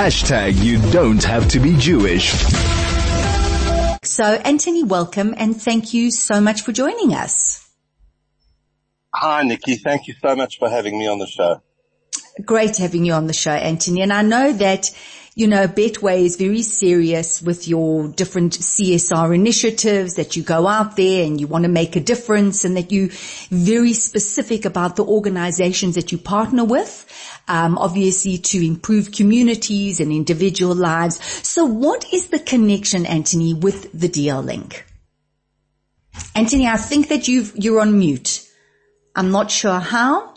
Hashtag you don't have to be Jewish. So Anthony, welcome and thank you so much for joining us. Hi, Nikki. Thank you so much for having me on the show. Great having you on the show, Anthony. And I know that you know, Betway is very serious with your different CSR initiatives that you go out there and you want to make a difference and that you very specific about the organizations that you partner with, um, obviously to improve communities and individual lives. So what is the connection, Anthony, with the DL link? Anthony, I think that you've, you're on mute. I'm not sure how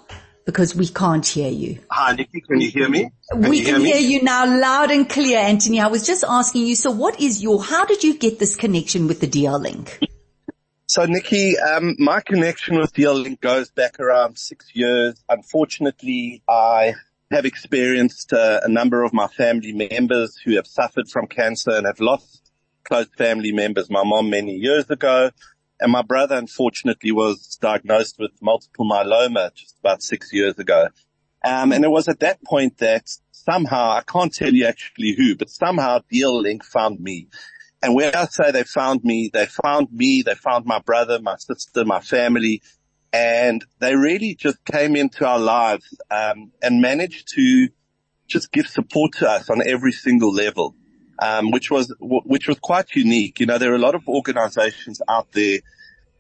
because we can't hear you. Hi, Nikki. Can you hear me? Can we you can hear, hear you now loud and clear, Anthony. I was just asking you, so what is your, how did you get this connection with the DL Link? So Nikki, um, my connection with DL Link goes back around six years. Unfortunately, I have experienced uh, a number of my family members who have suffered from cancer and have lost close family members. My mom many years ago. And my brother unfortunately was diagnosed with multiple myeloma just about six years ago. Um, and it was at that point that somehow, I can't tell you actually who, but somehow DL Link found me. And when I say they found me, they found me, they found my brother, my sister, my family, and they really just came into our lives, um, and managed to just give support to us on every single level um, which was which was quite unique. You know, there are a lot of organisations out there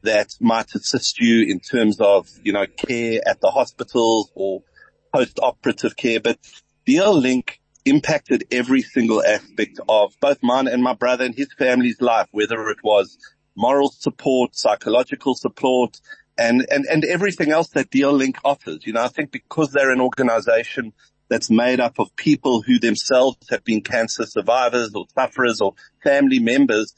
that might assist you in terms of you know care at the hospitals or post-operative care, but DL Link impacted every single aspect of both mine and my brother and his family's life, whether it was moral support, psychological support, and, and, and everything else that DL Link offers. You know, I think because they're an organization that's made up of people who themselves have been cancer survivors or sufferers or family members.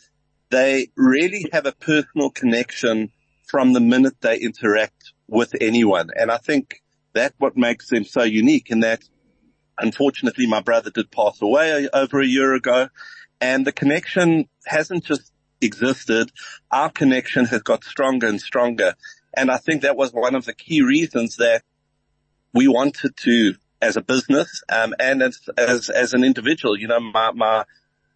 They really have a personal connection from the minute they interact with anyone. And I think that's what makes them so unique in that unfortunately my brother did pass away over a year ago and the connection hasn't just existed. Our connection has got stronger and stronger. And I think that was one of the key reasons that we wanted to as a business, um, and as, as, as an individual, you know, my, my,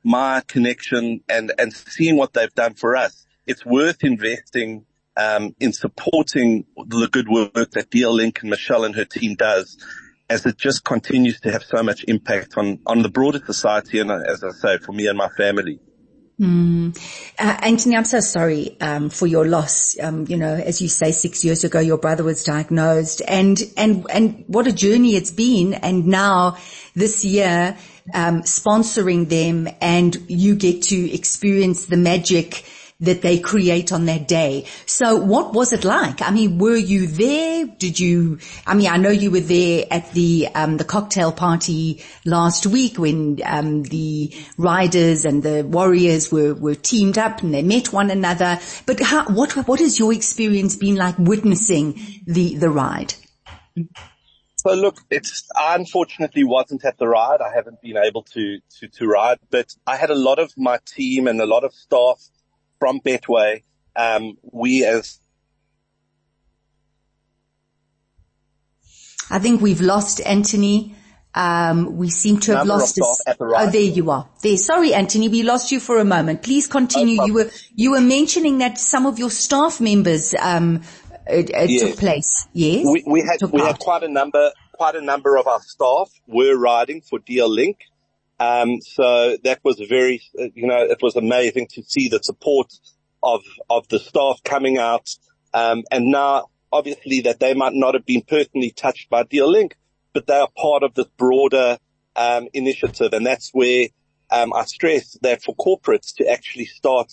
my connection and, and seeing what they've done for us. It's worth investing, um, in supporting the good work that DL Link and Michelle and her team does as it just continues to have so much impact on, on the broader society and as I say, for me and my family. Mm. Uh, Anthony, I'm so sorry um, for your loss. Um, you know, as you say, six years ago, your brother was diagnosed, and and and what a journey it's been. And now, this year, um, sponsoring them, and you get to experience the magic that they create on that day. So what was it like? I mean, were you there? Did you, I mean, I know you were there at the, um, the cocktail party last week when, um, the riders and the warriors were, were teamed up and they met one another. But how, what, what has your experience been like witnessing the, the ride? So look, it's, I unfortunately wasn't at the ride. I haven't been able to, to, to ride, but I had a lot of my team and a lot of staff from Betway, um, we as I think we've lost Anthony. Um, we seem to have lost his, oh, there you are. There. Sorry, Anthony, we lost you for a moment. Please continue. No you were, you were mentioning that some of your staff members, um, it, it yes. took place. Yes. We, we had, we had quite a number, quite a number of our staff were riding for DL Link. Um, so that was very, you know, it was amazing to see the support of, of the staff coming out. Um, and now obviously that they might not have been personally touched by DL Link, but they are part of this broader, um, initiative. And that's where, um, I stress that for corporates to actually start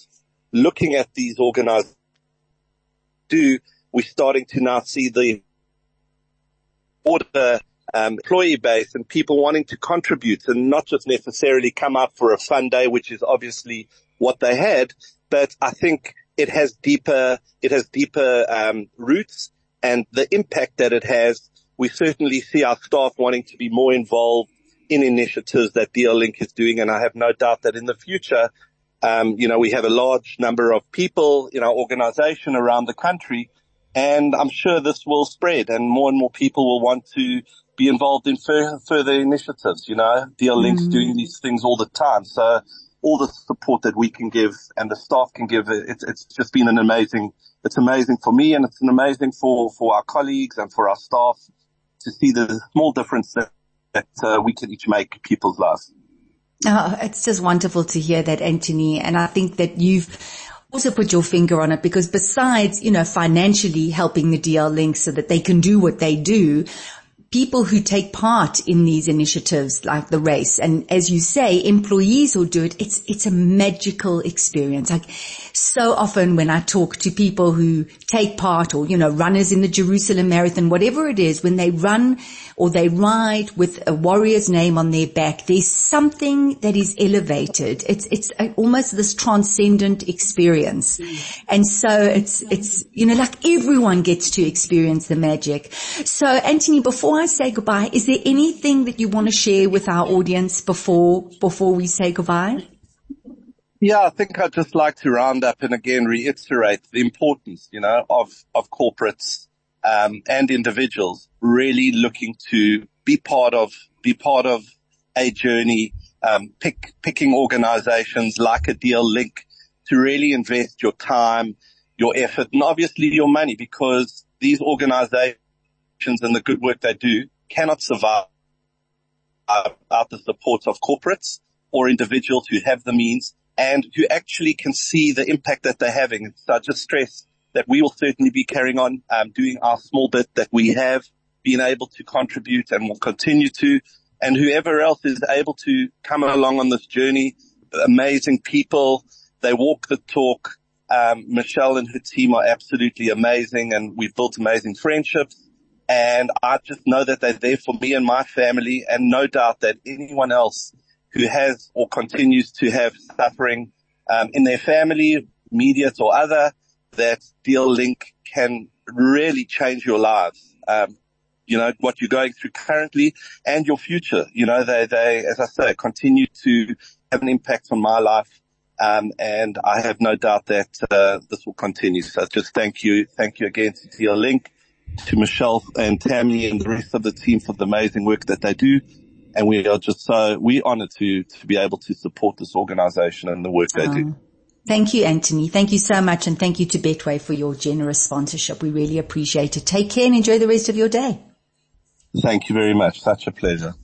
looking at these organizations do, we're starting to now see the order um, employee base and people wanting to contribute and not just necessarily come out for a fun day, which is obviously what they had. But I think it has deeper, it has deeper um, roots and the impact that it has. We certainly see our staff wanting to be more involved in initiatives that DL Link is doing, and I have no doubt that in the future, um, you know, we have a large number of people in our organization around the country, and I'm sure this will spread, and more and more people will want to be involved in fur- further initiatives, you know, DL Link's mm. doing these things all the time. So all the support that we can give and the staff can give, it's, it's just been an amazing, it's amazing for me and it's an amazing for, for our colleagues and for our staff to see the small difference that, that uh, we can each make people's lives. Oh, it's just wonderful to hear that, Anthony. And I think that you've also put your finger on it because besides, you know, financially helping the DL Link so that they can do what they do, people who take part in these initiatives like the race. And as you say employees who do it it's it's a magical experience. Like so often when i talk to people who take part or you know runners in the jerusalem marathon whatever it is when they run or they ride with a warrior's name on their back there's something that is elevated. It's it's almost this transcendent experience. And so it's it's you know like everyone gets to experience the magic. So anthony before before I say goodbye, is there anything that you want to share with our audience before, before we say goodbye? Yeah, I think I'd just like to round up and again reiterate the importance, you know, of, of corporates, um, and individuals really looking to be part of, be part of a journey, um, pick, picking organizations like a DL Link to really invest your time, your effort, and obviously your money because these organizations and the good work they do cannot survive without the support of corporates or individuals who have the means and who actually can see the impact that they're having. So I just stress that we will certainly be carrying on um, doing our small bit that we have been able to contribute and will continue to. And whoever else is able to come along on this journey, amazing people, they walk the talk. Um, Michelle and her team are absolutely amazing and we've built amazing friendships. And I just know that they're there for me and my family and no doubt that anyone else who has or continues to have suffering um, in their family, immediate or other, that DL Link can really change your lives. Um, you know, what you're going through currently and your future. You know, they, they, as I say, continue to have an impact on my life. Um, and I have no doubt that, uh, this will continue. So just thank you. Thank you again to DL Link to Michelle and Tammy and the rest of the team for the amazing work that they do. And we are just so, we honored to, to be able to support this organization and the work they do. Oh, thank you, Anthony. Thank you so much. And thank you to Betway for your generous sponsorship. We really appreciate it. Take care and enjoy the rest of your day. Thank you very much. Such a pleasure.